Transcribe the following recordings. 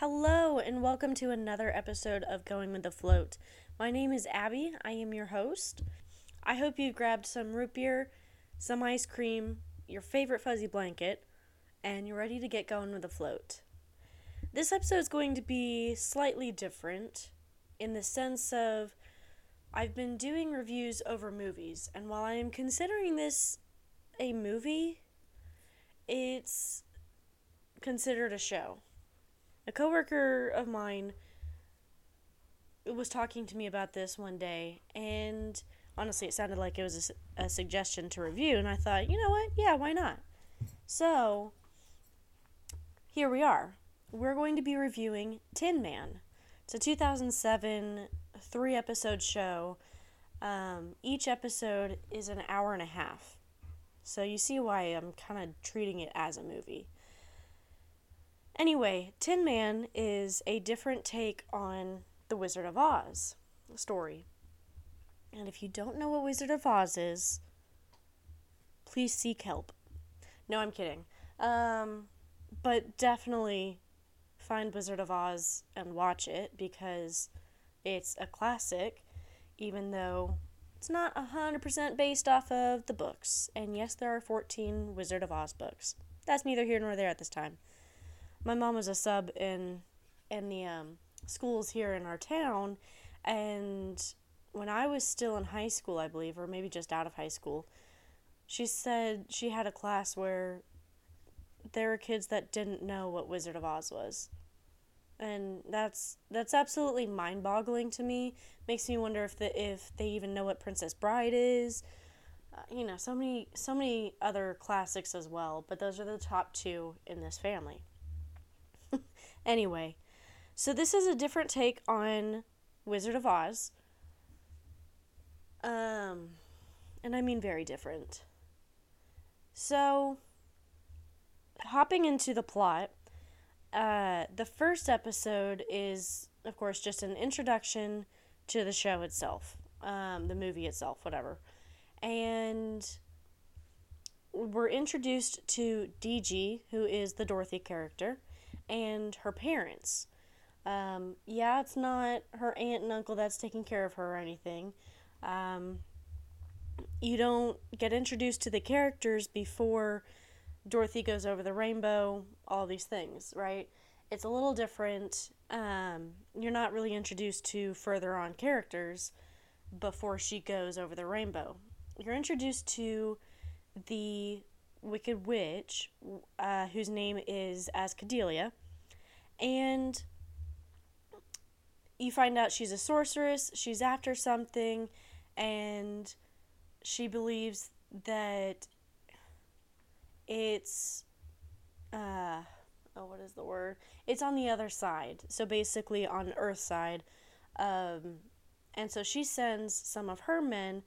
Hello, and welcome to another episode of Going with the Float. My name is Abby. I am your host. I hope you've grabbed some root beer, some ice cream, your favorite fuzzy blanket, and you're ready to get going with the float. This episode is going to be slightly different in the sense of I've been doing reviews over movies, and while I am considering this a movie, it's considered a show. A coworker of mine was talking to me about this one day, and honestly, it sounded like it was a, a, suggestion to review, and I thought, you know what? Yeah, why not? So, here we are. We're going to be reviewing Tin Man. It's a 2007 three episode show. Um, each episode is an hour and a half. So, you see why I'm kind of treating it as a movie. Anyway, Tin Man is a different take on the Wizard of Oz story. And if you don't know what Wizard of Oz is, please seek help. No, I'm kidding. Um, but definitely find Wizard of Oz and watch it because it's a classic, even though it's not 100% based off of the books. And yes, there are 14 Wizard of Oz books. That's neither here nor there at this time my mom was a sub in in the um, schools here in our town, and when I was still in high school, I believe, or maybe just out of high school, she said she had a class where there were kids that didn't know what Wizard of Oz was. And that's that's absolutely mind-boggling to me. Makes me wonder if the if they even know what Princess Bride is. Uh, you know, so many so many other classics as well, but those are the top 2 in this family. Anyway, so this is a different take on Wizard of Oz. Um, and I mean very different. So, hopping into the plot, uh, the first episode is, of course, just an introduction to the show itself, um, the movie itself, whatever. And we're introduced to DG, who is the Dorothy character and her parents. Um, yeah, it's not her aunt and uncle that's taking care of her or anything. Um, you don't get introduced to the characters before Dorothy goes over the rainbow, all these things, right? It's a little different. Um, you're not really introduced to further on characters before she goes over the rainbow. You're introduced to the Wicked Witch, uh, whose name is Azkadellia, and you find out she's a sorceress, she's after something, and she believes that it's uh oh what is the word? It's on the other side so basically on earth side. Um and so she sends some of her men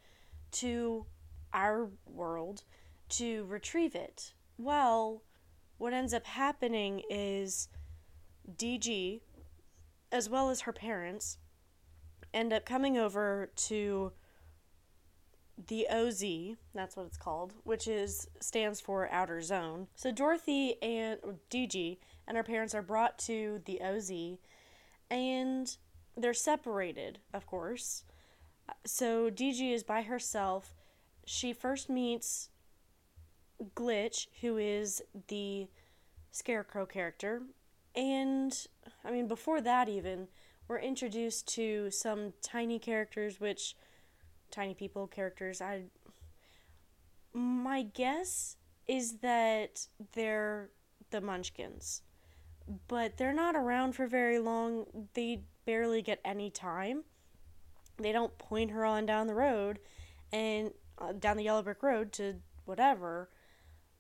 to our world to retrieve it. Well, what ends up happening is DG, as well as her parents, end up coming over to the OZ, that's what it's called, which is stands for outer zone. So Dorothy and DG and her parents are brought to the OZ and they're separated, of course. So DG is by herself. She first meets Glitch, who is the Scarecrow character. And, I mean, before that, even, we're introduced to some tiny characters, which. Tiny people characters. I. My guess is that they're the Munchkins. But they're not around for very long. They barely get any time. They don't point her on down the road and uh, down the yellow brick road to whatever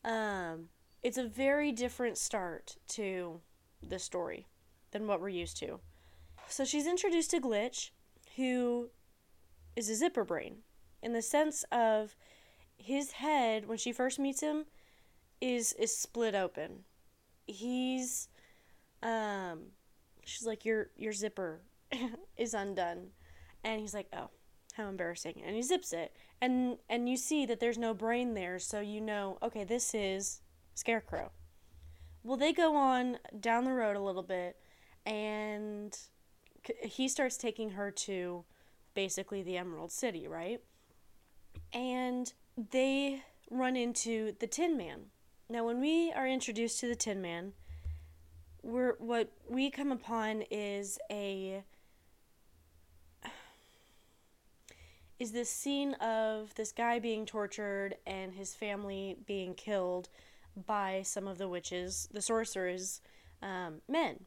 um, it's a very different start to the story than what we're used to. So she's introduced to Glitch, who is a zipper brain, in the sense of his head when she first meets him is is split open. He's um she's like your your zipper is undone and he's like oh how embarrassing and he zips it and and you see that there's no brain there so you know okay this is scarecrow well they go on down the road a little bit and he starts taking her to basically the Emerald City, right? And they run into the Tin Man. Now, when we are introduced to the Tin Man, we're what we come upon is a is this scene of this guy being tortured and his family being killed by some of the witches, the sorcerers, um, men.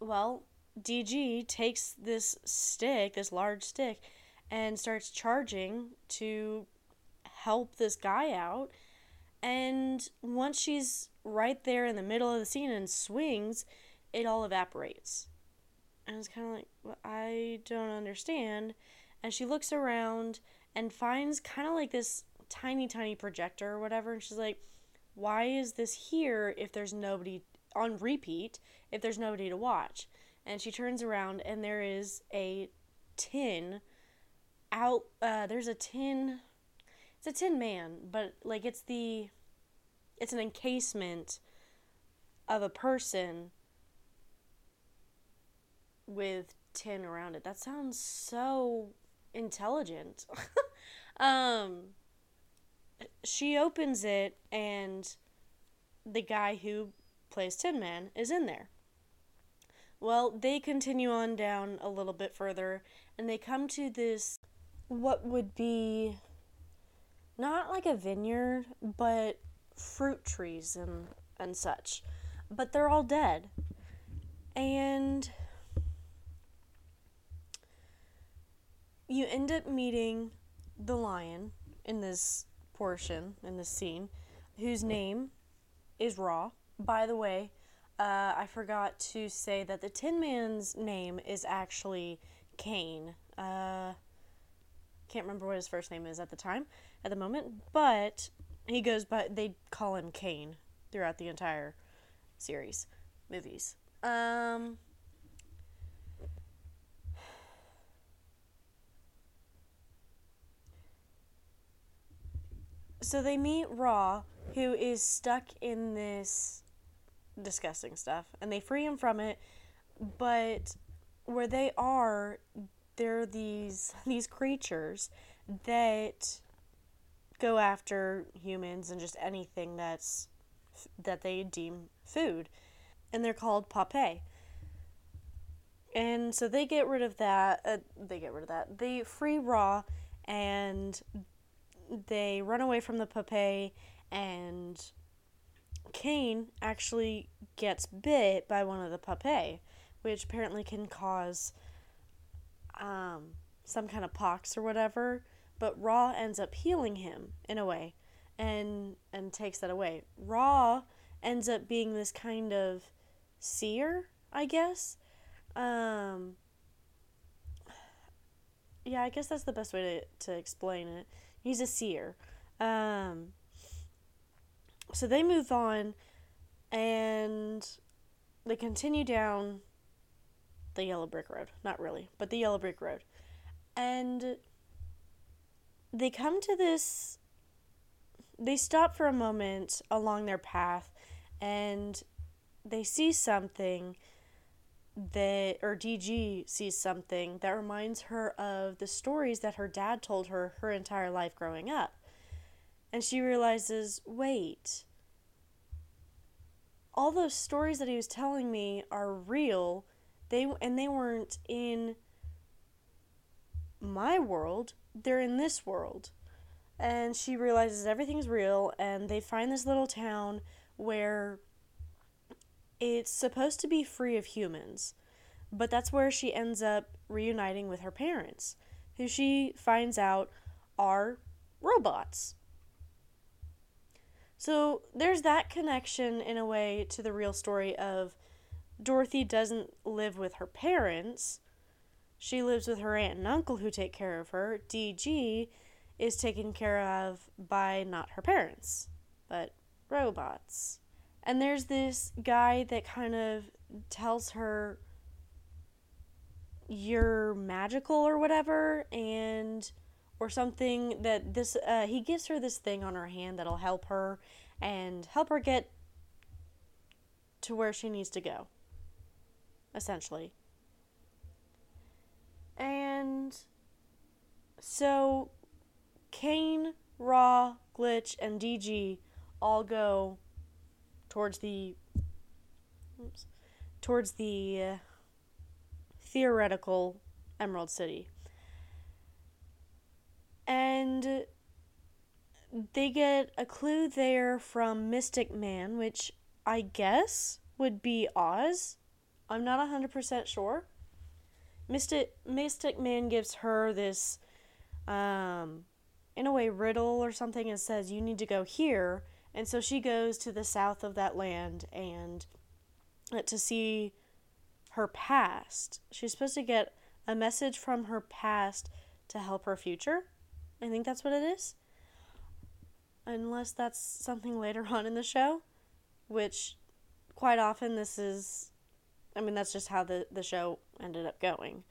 Well, DG takes this stick, this large stick, and starts charging to help this guy out. And once she's right there in the middle of the scene and swings, it all evaporates. And it's kind of like, well, I don't understand. And she looks around and finds kind of like this tiny, tiny projector or whatever. And she's like, why is this here if there's nobody on repeat, if there's nobody to watch? And she turns around and there is a tin out, uh, there's a tin, it's a tin man, but like it's the, it's an encasement of a person with tin around it. That sounds so intelligent. um, she opens it, and the guy who plays Tin Man is in there. Well, they continue on down a little bit further, and they come to this what would be not like a vineyard, but fruit trees and and such. But they're all dead. And you end up meeting the lion in this portion, in this scene, whose name is Raw. By the way, uh, I forgot to say that the Tin Man's name is actually Cain. Uh, can't remember what his first name is at the time, at the moment, but he goes by, they call him Cain throughout the entire series, movies. Um, so they meet Raw, who is stuck in this disgusting stuff, and they free him from it. But where they are, there are these these creatures that go after humans and just anything that's that they deem food, and they're called Pape. And so they get rid of that. Uh, they get rid of that. They free Raw, and they run away from the Pape, and Cain actually gets bit by one of the Pape, which apparently can cause um, some kind of pox or whatever. But Raw ends up healing him in a way, and and takes that away. Raw ends up being this kind of seer, I guess. Um, yeah, I guess that's the best way to, to explain it. He's a seer. Um, so they move on and they continue down the yellow brick road. Not really, but the yellow brick road. And they come to this. They stop for a moment along their path and they see something that or DG sees something that reminds her of the stories that her dad told her her entire life growing up. And she realizes, wait, all those stories that he was telling me are real. They and they weren't in my world. They're in this world. And she realizes everything's real and they find this little town where it's supposed to be free of humans, but that's where she ends up reuniting with her parents, who she finds out are robots. So there's that connection in a way to the real story of Dorothy doesn't live with her parents. She lives with her aunt and uncle who take care of her. DG is taken care of by not her parents, but robots. And there's this guy that kind of tells her you're magical or whatever and or something that this uh, he gives her this thing on her hand that'll help her and help her get to where she needs to go essentially. And so Cain, Raw, Glitch, and DG all go towards the oops, towards the uh, theoretical Emerald City. And they get a clue there from Mystic Man, which I guess would be Oz. I'm not 100% sure. Mystic Mystic Man gives her this um in a way riddle or something and says you need to go here and so she goes to the south of that land and uh, to see her past. She's supposed to get a message from her past to help her future. I think that's what it is. Unless that's something later on in the show, which quite often this is I mean that's just how the the show ended up going.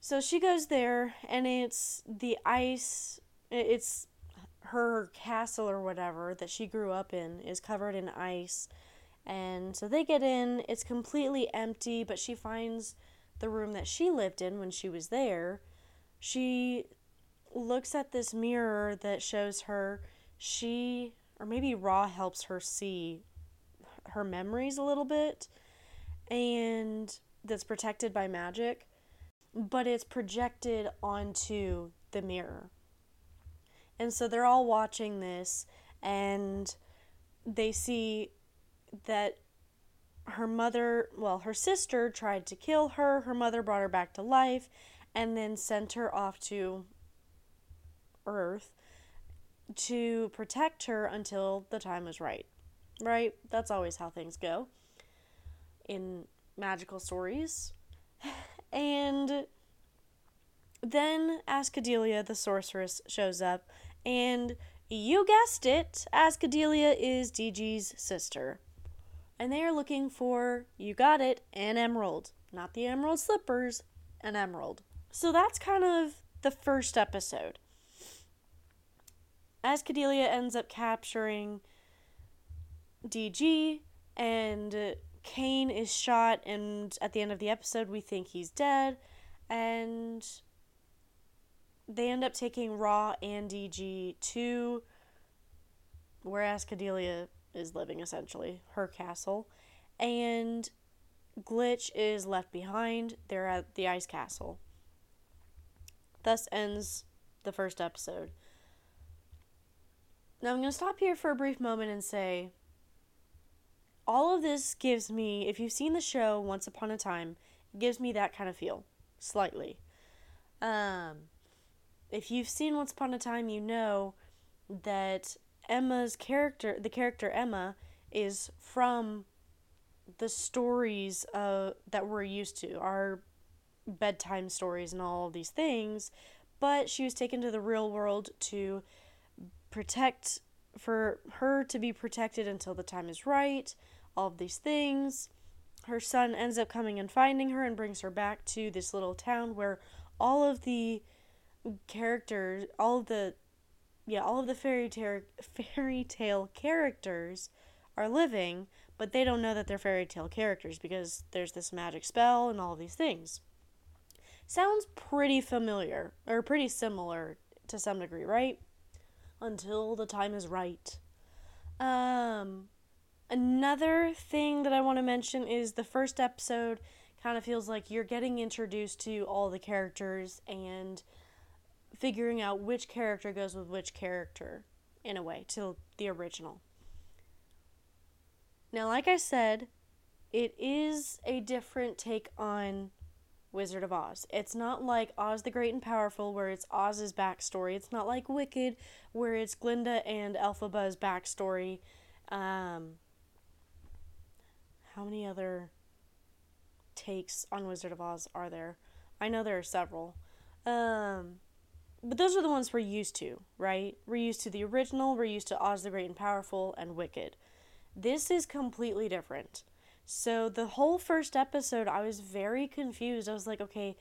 So she goes there, and it's the ice. It's her castle or whatever that she grew up in is covered in ice. And so they get in, it's completely empty, but she finds the room that she lived in when she was there. She looks at this mirror that shows her she, or maybe Raw helps her see her memories a little bit, and that's protected by magic but it's projected onto the mirror. And so they're all watching this and they see that her mother, well, her sister tried to kill her. Her mother brought her back to life and then sent her off to Earth to protect her until the time was right. Right? That's always how things go in magical stories. And then Azkadellia, the sorceress, shows up, and you guessed it, Azkadellia is DG's sister. And they are looking for, you got it, an emerald. Not the emerald slippers, an emerald. So that's kind of the first episode. Azkadellia ends up capturing DG, and Cain is shot, and at the end of the episode, we think he's dead. And they end up taking Raw and DG to where Azkadellia is living, essentially, her castle. And Glitch is left behind. They're at the Ice Castle. Thus ends the first episode. Now I'm going to stop here for a brief moment and say all of this gives me, if you've seen the show Once Upon a Time, gives me that kind of feel, slightly. Um, if you've seen Once Upon a Time, you know that Emma's character, the character Emma, is from the stories uh, that we're used to, our bedtime stories and all of these things, but she was taken to the real world to protect, for her to be protected until the time is right, all of these things. Her son ends up coming and finding her and brings her back to this little town where all of the characters, all of the yeah, all of the fairy tale fairy tale characters are living, but they don't know that they're fairy tale characters because there's this magic spell and all these things. Sounds pretty familiar or pretty similar to some degree, right? Until the time is right. Um Another thing that I want to mention is the first episode kind of feels like you're getting introduced to all the characters and figuring out which character goes with which character in a way to the original. Now, like I said, it is a different take on Wizard of Oz. It's not like Oz the Great and Powerful, where it's Oz's backstory. It's not like Wicked, where it's Glinda and Elphaba's backstory. Um, how many other takes on Wizard of Oz are there? I know there are several. Um, but those are the ones we're used to, right? We're used to the original, we're used to Oz the Great and Powerful, and Wicked. This is completely different. So the whole first episode, I was very confused. I was like, okay,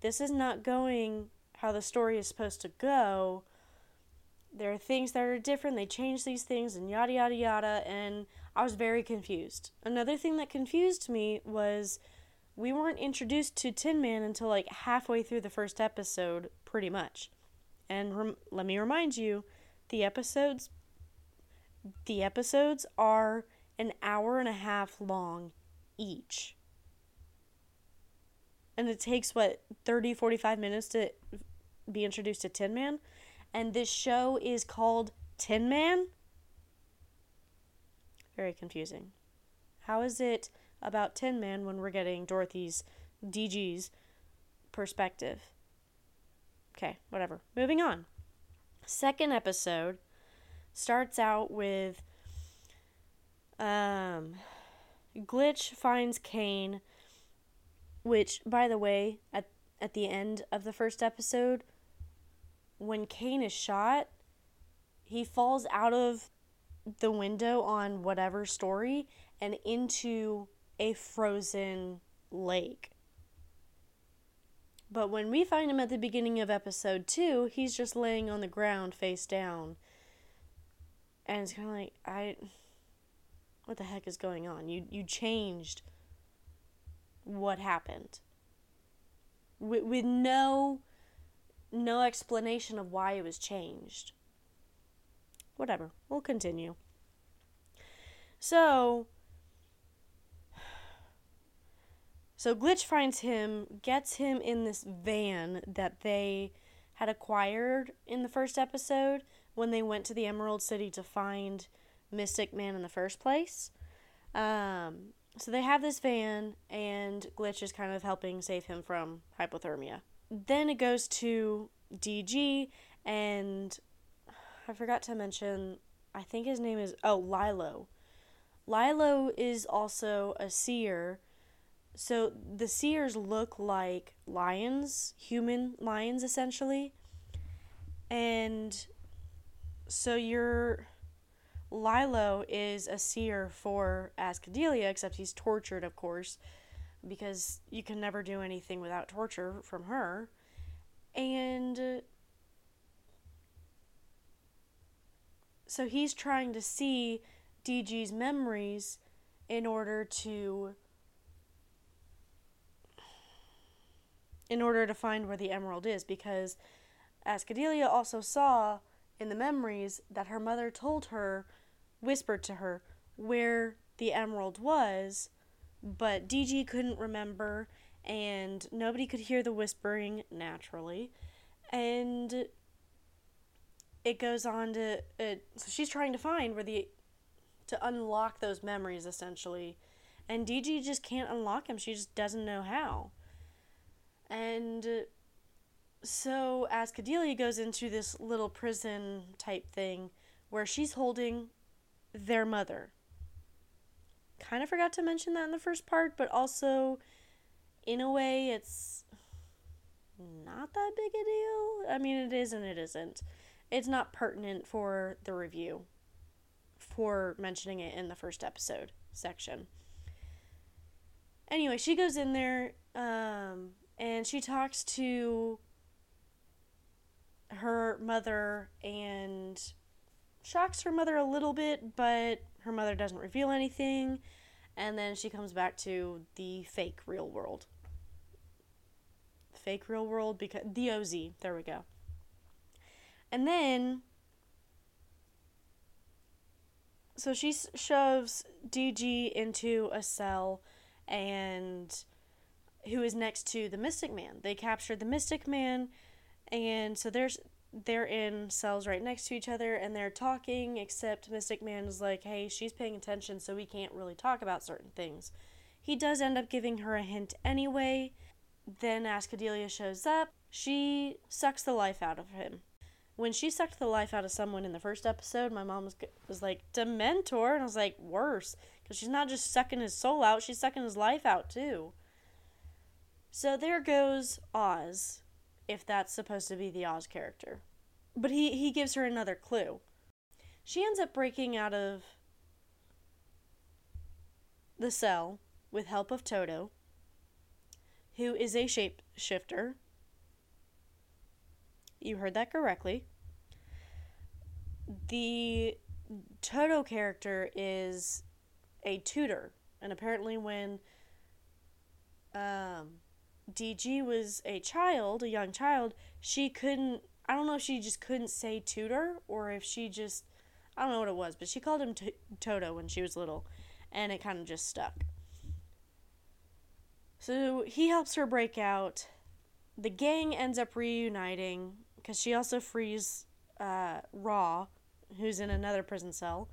this is not going how the story is supposed to go. There are things that are different. They change these things and yada, yada, yada. And I was very confused. Another thing that confused me was we weren't introduced to Tin Man until like halfway through the first episode, pretty much. And rem- let me remind you, the episodes the episodes are an hour and a half long each. And it takes what 30 45 minutes to be introduced to Tin Man, and this show is called Tin Man? Very confusing. How is it about Tin Man when we're getting Dorothy's DG's perspective? Okay, whatever. Moving on. Second episode starts out with um Glitch finds Cain which by the way at at the end of the first episode when Cain is shot he falls out of the window on whatever story and into a frozen lake. But when we find him at the beginning of episode two, he's just laying on the ground face down. And it's kind of like, I. What the heck is going on? You, you changed what happened. With, with no no explanation of why it was changed. Whatever. We'll continue. So, so Glitch finds him, gets him in this van that they had acquired in the first episode when they went to the Emerald City to find Mystic Man in the first place. Um, so they have this van, and Glitch is kind of helping save him from hypothermia. Then it goes to DG, and I forgot to mention, I think his name is, oh, Lilo. Lilo is also a seer. So the seers look like lions, human lions essentially. And so your Lilo is a seer for Azkadellia, except he's tortured, of course, because you can never do anything without torture from her. And so he's trying to see DG's memories in order to in order to find where the emerald is because Azkadellia also saw in the memories that her mother told her whispered to her where the emerald was but DG couldn't remember and nobody could hear the whispering naturally. And it goes on to it so she's trying to find where the to unlock those memories essentially. And DG just can't unlock them. She just doesn't know how and so Azkadellia goes into this little prison type thing where she's holding their mother. Kind of forgot to mention that in the first part but also in a way it's not that big a deal. I mean it is and it isn't. It's not pertinent for the review for mentioning it in the first episode section. Anyway, she goes in there um, and she talks to her mother and shocks her mother a little bit, but her mother doesn't reveal anything. And then she comes back to the fake real world. Fake real world because the OZ. There we go. And then so she shoves DG into a cell and who is next to the Mystic Man. They captured the Mystic Man and so there's they're in cells right next to each other and they're talking except Mystic Man is like, "Hey, she's paying attention so we can't really talk about certain things." He does end up giving her a hint anyway. Then Azkadellia shows up. She sucks the life out of him when she sucked the life out of someone in the first episode, my mom was, was like, Dementor? And I was like, worse. Because she's not just sucking his soul out, she's sucking his life out too. So there goes Oz, if that's supposed to be the Oz character. But he, he gives her another clue. She ends up breaking out of the cell with help of Toto, who is a shapeshifter you heard that correctly. The Toto character is a tutor. And apparently, when um, DG was a child, a young child, she couldn't. I don't know if she just couldn't say tutor or if she just. I don't know what it was, but she called him t- Toto when she was little, and it kind of just stuck. So he helps her break out. The gang ends up reuniting because she also frees uh, Raw, who's in another prison cell,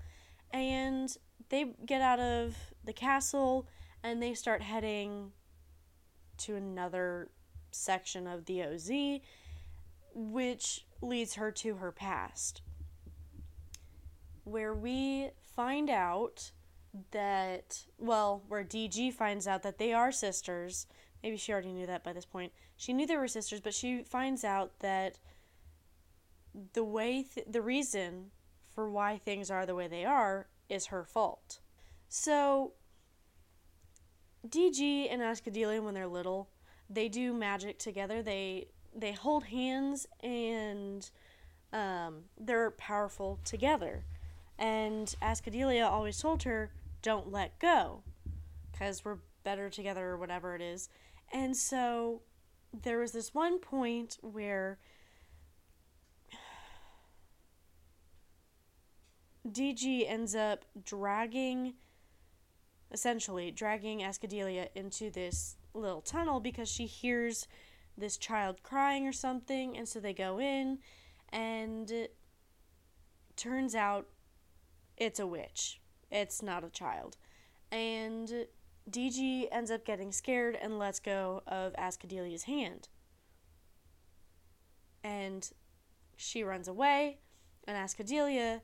and they get out of the castle and they start heading to another section of the OZ, which leads her to her past, where we find out that, well, where DG finds out that they are sisters. Maybe she already knew that by this point. She knew they were sisters, but she finds out that the way, th- the reason for why things are the way they are is her fault. So, DG and Azkadellia, when they're little, they do magic together. They they hold hands and um, they're powerful together. And Azkadellia always told her, "Don't let go, because we're better together, or whatever it is." And so there was this one point where DG ends up dragging, essentially, dragging Azkadellia into this little tunnel because she hears this child crying or something, and so they go in, and turns out it's a witch. It's not a child. And DG ends up getting scared and lets go of Azkadellia's hand. And she runs away, and Azkadellia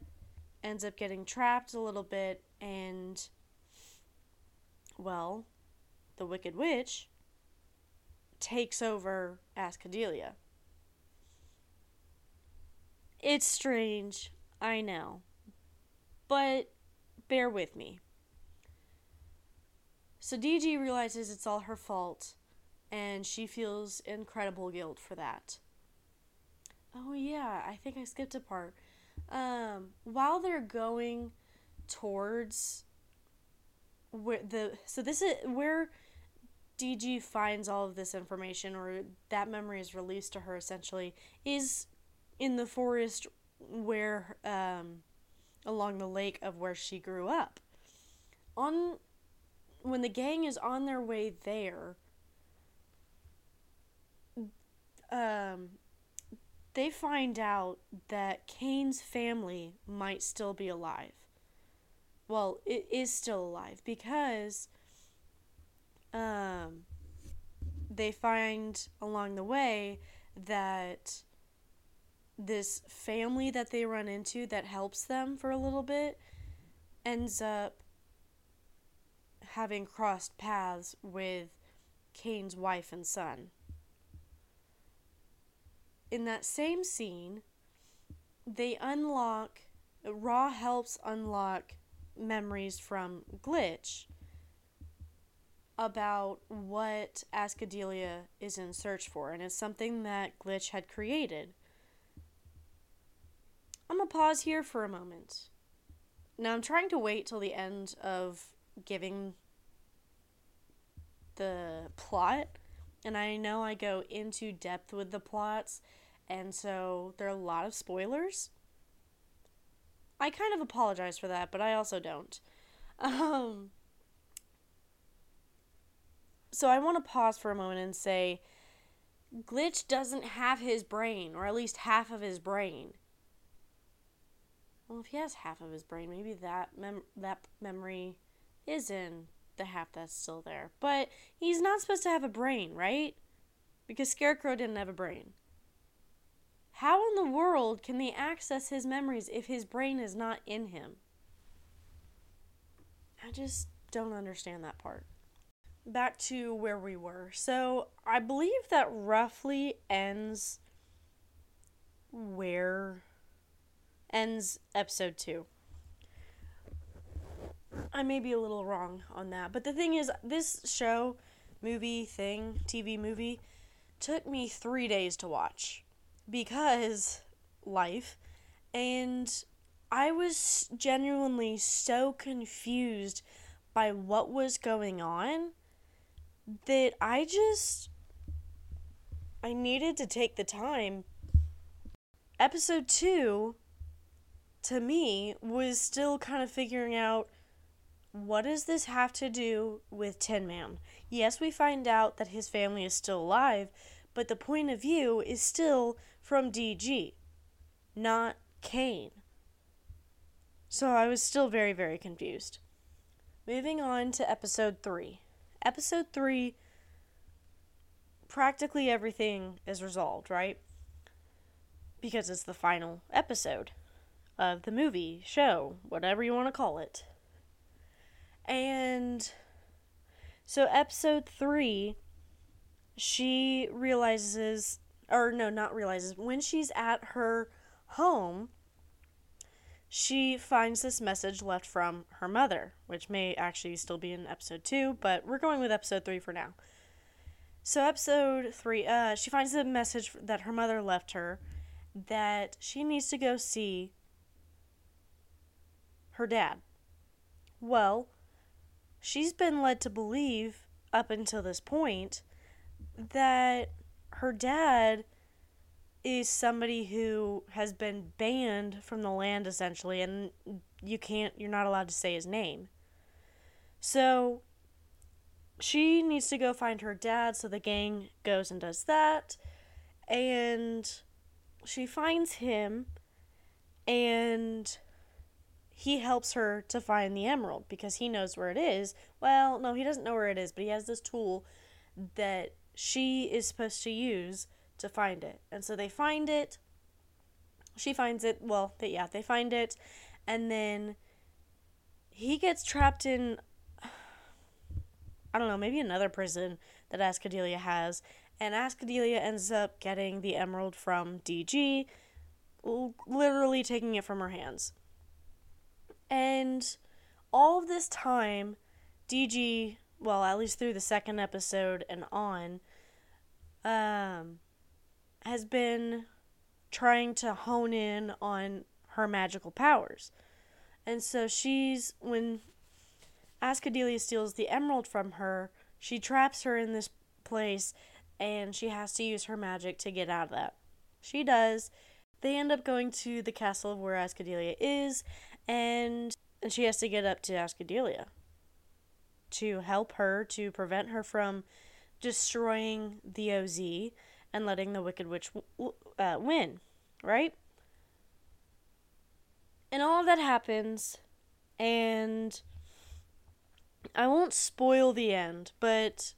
ends up getting trapped a little bit, and, well, the Wicked Witch takes over Azkadellia. It's strange, I know, but bear with me. So DG realizes it's all her fault, and she feels incredible guilt for that. Oh, yeah, I think I skipped a part um, while they're going towards where the so this is where DG finds all of this information or that memory is released to her essentially is in the forest where um, along the lake of where she grew up. On when the gang is on their way there, um, they find out that Cain's family might still be alive. Well, it is still alive because um, they find along the way that this family that they run into that helps them for a little bit ends up having crossed paths with Cain's wife and son. In that same scene, they unlock, Raw helps unlock memories from Glitch about what Azkadellia is in search for, and it's something that Glitch had created. I'm gonna pause here for a moment. Now, I'm trying to wait till the end of giving the plot and I know I go into depth with the plots, and so there are a lot of spoilers. I kind of apologize for that, but I also don't. Um, so I want to pause for a moment and say Glitch doesn't have his brain, or at least half of his brain. Well, if he has half of his brain, maybe that mem- that memory is in the half that's still there. But he's not supposed to have a brain, right? Because Scarecrow didn't have a brain. How in the world can they access his memories if his brain is not in him? I just don't understand that part. Back to where we were. So, I believe that roughly ends where ends episode 2. I may be a little wrong on that. But the thing is, this show, movie, thing, TV movie, took me three days to watch because life. And I was genuinely so confused by what was going on that I just I needed to take the time. Episode 2 to me was still kind of figuring out what does this have to do with Tin Man? Yes, we find out that his family is still alive, but the point of view is still from DG, not Cain. So I was still very, very confused. Moving on to episode 3. Episode 3, practically everything is resolved, right? Because it's the final episode of the movie, show, whatever you want to call it. And so, episode three, she realizes, or no, not realizes, when she's at her home, she finds this message left from her mother, which may actually still be in episode two, but we're going with episode three for now. So, episode three, uh, she finds a message that her mother left her that she needs to go see her dad. Well, she's been led to believe up until this point that her dad is somebody who has been banned from the land essentially and you can't you're not allowed to say his name. So she needs to go find her dad so the gang goes and does that and she finds him and he helps her to find the emerald because he knows where it is. Well, no, he doesn't know where it is, but he has this tool that she is supposed to use to find it. And so they find it. She finds it. Well, they, yeah, they find it. And then he gets trapped in, I don't know, maybe another prison that Azkadellia has. And Azkadellia ends up getting the emerald from DG, literally taking it from her hands. And all of this time, DG, well, at least through the second episode and on, um, has been trying to hone in on her magical powers. And so she's, when Azkadellia steals the emerald from her, she traps her in this place and she has to use her magic to get out of that. She does. They end up going to the castle where Azkadellia is, and and she has to get up to Azkadellia to help her to prevent her from destroying the OZ and letting the Wicked Witch uh, win, right? And all that happens, and I won't spoil the end, but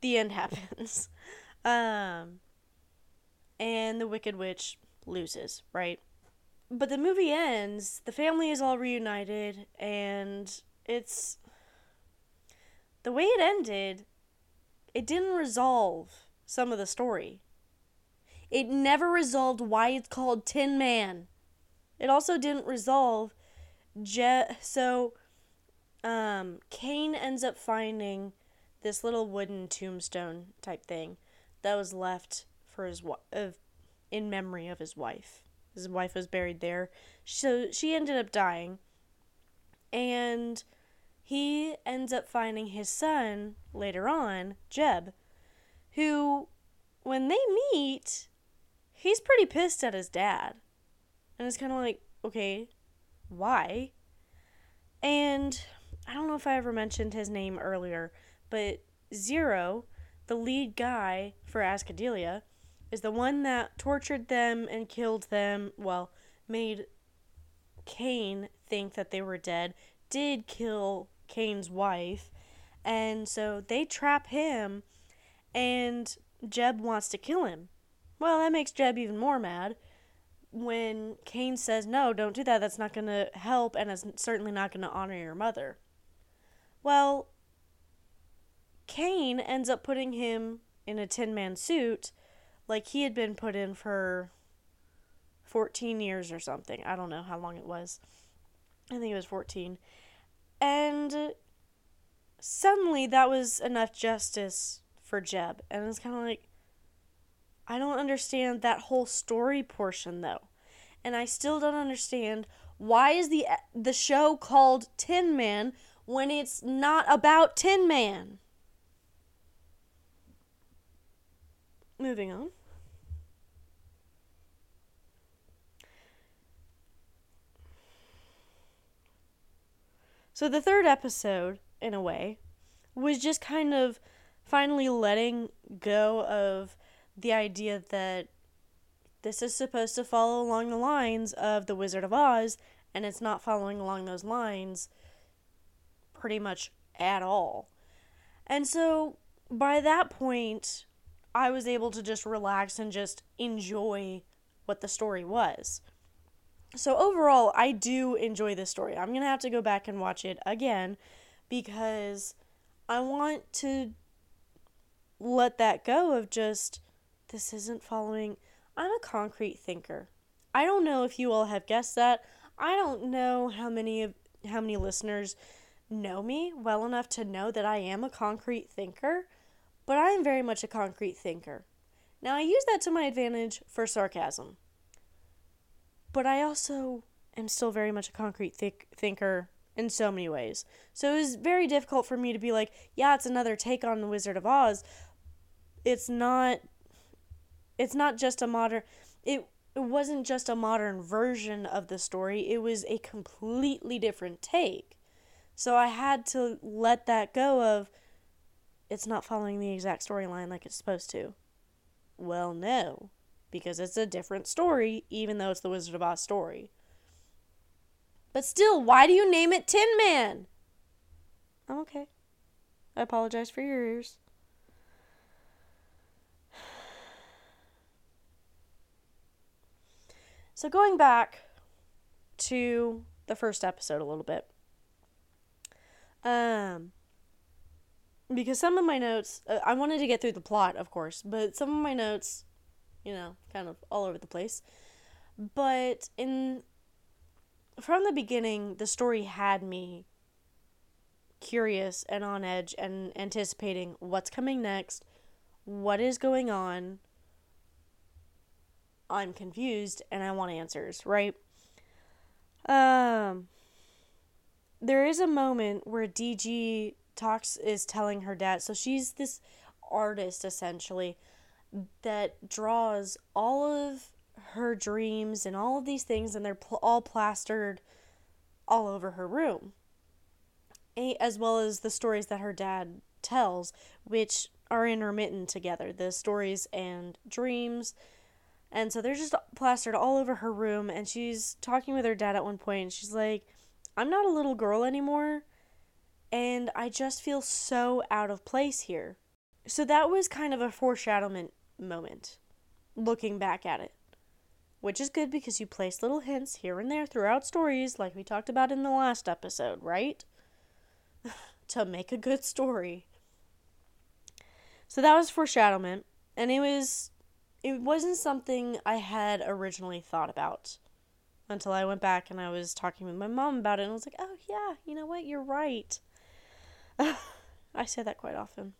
the end happens. um, and the Wicked Witch loses, right? but the movie ends, the family is all reunited, and it's. The way it ended, it didn't resolve some of the story. It never resolved why it's called Tin Man. It also didn't resolve. Je- so, um, Cain ends up finding this little wooden tombstone type thing that was left for his wife, in memory of his wife. His wife was buried there. So she ended up dying. And he ends up finding his son later on, Jeb, who, when they meet, he's pretty pissed at his dad. And it's kind of like, okay, why? And I don't know if I ever mentioned his name earlier, but Zero, the lead guy for Azkadellia, is the one that tortured them and killed them, well, made Cain think that they were dead, did kill Cain's wife, and so they trap him, and Jeb wants to kill him. Well, that makes Jeb even more mad when Cain says, No, don't do that. That's not going to help, and it's certainly not going to honor your mother. Well, Cain ends up putting him in a tin man suit like he had been put in for 14 years or something. I don't know how long it was. I think it was 14. And suddenly that was enough justice for Jeb. And it's kind of like, I don't understand that whole story portion though. And I still don't understand Why is the the show called Tin Man when it's not about Tin Man? Moving on. So the third episode, in a way, was just kind of finally letting go of the idea that this is supposed to follow along the lines of The Wizard of Oz, and it's not following along those lines pretty much at all. And so by that point, I was able to just relax and just enjoy what the story was. So overall, I do enjoy this story. I'm going to have to go back and watch it again because I want to let that go of just this isn't following. I'm a concrete thinker. I don't know if you all have guessed that. I don't know how many of how many listeners know me well enough to know that I am a concrete thinker, but I am very much a concrete thinker. Now I use that to my advantage for sarcasm. But I also am still very much a concrete th- thinker in so many ways. So it was very difficult for me to be like, yeah, it's another take on the Wizard of Oz, it's not it's not just a modern it it wasn't just a modern version of the story, it was a completely different take. So I had to let that go of it's not following the exact storyline like it's supposed to. Well, no, because it's a different story, even though it's the Wizard of Oz story. But still, why do you name it Tin Man? I'm okay. I apologize for your ears. So going back to the first episode a little bit. Um because some of my notes uh, I wanted to get through the plot, of course, but some of my notes, you know, kind of all over the place. But in from the beginning, the story had me curious and on edge and anticipating what's coming next, what is going on, I'm confused and I want answers, right? Um there is a moment where DG talks is telling her dad so she's this artist essentially that draws all of her dreams and all of these things and they're pl- all plastered all over her room as well as the stories that her dad tells which are intermittent together the stories and dreams and so they're just plastered all over her room. And she's talking with her dad at one point. And she's like, I'm not a little girl anymore. And I just feel so out of place here. So that was kind of a foreshadowment moment, looking back at it. Which is good because you place little hints here and there throughout stories, like we talked about in the last episode, right? to make a good story. So that was foreshadowment. And it was it wasn't something I had originally thought about until I went back and I was talking with my mom about it and I was like, "Oh yeah, you know what? You're right." I say that quite often.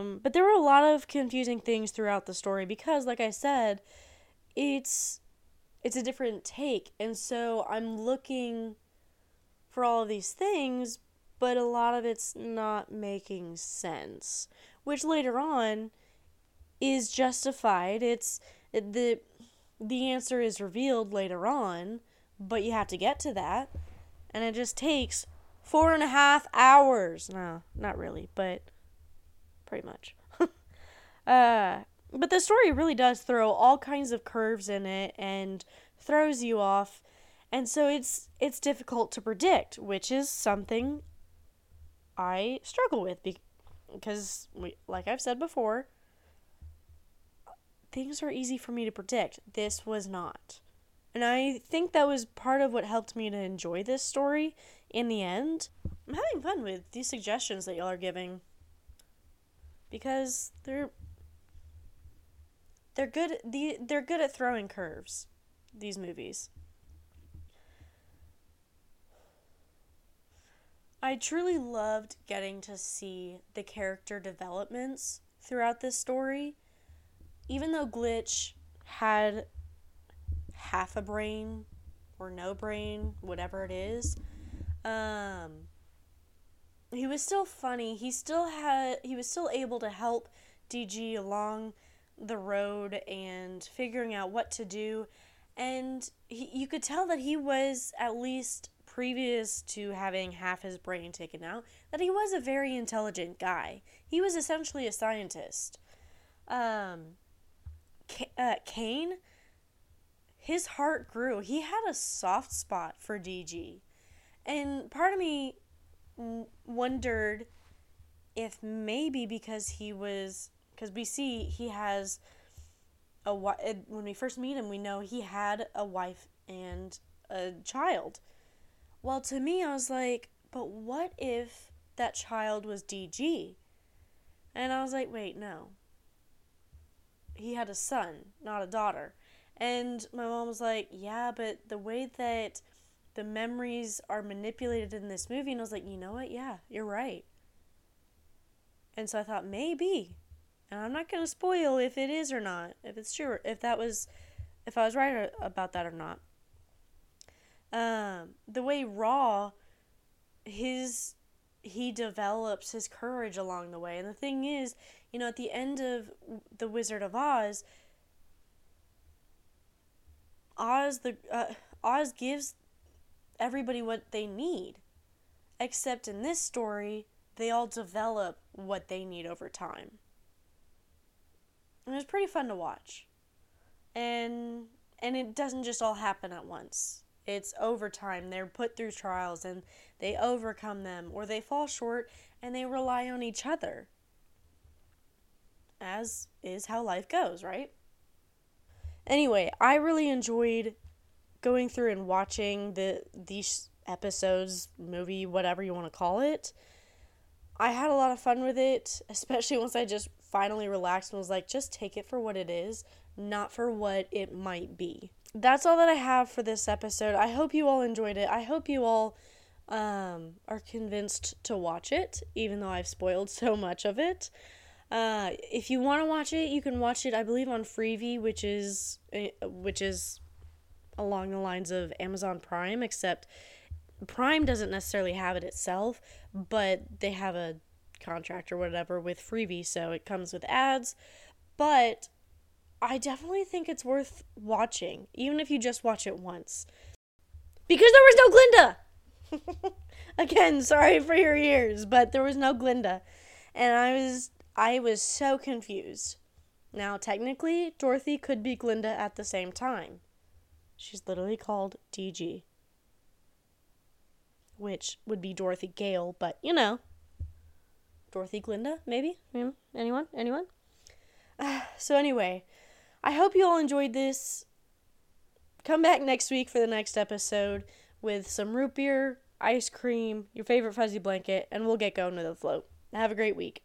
Um, but there were a lot of confusing things throughout the story because like I said, it's it's a different take and so I'm looking for all of these things, but a lot of it's not making sense which later on is justified. It's the the answer is revealed later on, but you have to get to that, and it just takes four and a half hours. No, not really, but pretty much. uh, but the story really does throw all kinds of curves in it and throws you off, and so it's it's difficult to predict, which is something I struggle with because we, like I've said before, things are easy for me to predict. This was not. And I think that was part of what helped me to enjoy this story in the end. I'm having fun with these suggestions that y'all are giving because they're they're good the they're good at throwing curves these movies. I truly loved getting to see the character developments throughout this story. Even though Glitch had half a brain or no brain, whatever it is. Um, he was still funny. He still had he was still able to help DG along the road and figuring out what to do. And he, you could tell that he was at least previous to having half his brain taken out that he was a very intelligent guy. He was essentially a scientist. Um, uh, Cain, his heart grew. He had a soft spot for DG. And part of me wondered if maybe because he was because we see he has a when we first meet him we know he had a wife and a child. Well to me i was like but what if that child was dg and i was like wait no. He had a son not a daughter. And my mom was like yeah but the way that the memories are manipulated in this movie. And I was like, you know what? Yeah, you're right. And so I thought, maybe. And I'm not going to spoil if it is or not, if it's true, if that was, if I was right about that or not. Um, the way Raw, his, he develops his courage along the way. And the thing is, you know, at the end of The Wizard of Oz, Oz the uh, Oz gives everybody what they need. Except in this story, they all develop what they need over time. And was pretty fun to watch. And and it doesn't just all happen at once. It's over time. They're put through trials and they overcome them or they fall short and they rely on each other. As is how life goes, right? Anyway, I really enjoyed going through and watching the these episodes, movie, whatever you want to call it. I had a lot of fun with it, especially once I just finally relaxed and was like, just take it for what it is, not for what it might be. That's all that I have for this episode. I hope you all enjoyed it. I hope you all um, are convinced to watch it, even though I've spoiled so much of it. Uh, if you want to watch it, you can watch it, I believe, on Freevee, which is eh, which is along the lines of Amazon Prime, except Prime doesn't necessarily have it itself, but they have a contract or whatever with Freevee, so it comes with ads. But I definitely think it's worth watching, even if you just watch it once. Because there was no Glinda! Again, sorry for your ears, but there was no Glinda. And I was I was so confused. Now, technically, Dorothy could be Glinda at the same time. She's literally called DG, which would be Dorothy Gale, but you know, Dorothy Glinda, maybe? anyone? Anyone? Uh, so, anyway, I hope you all enjoyed this. Come back next week for the next episode with some root beer, ice cream, your favorite fuzzy blanket, and we'll get going with the float. Have a great week.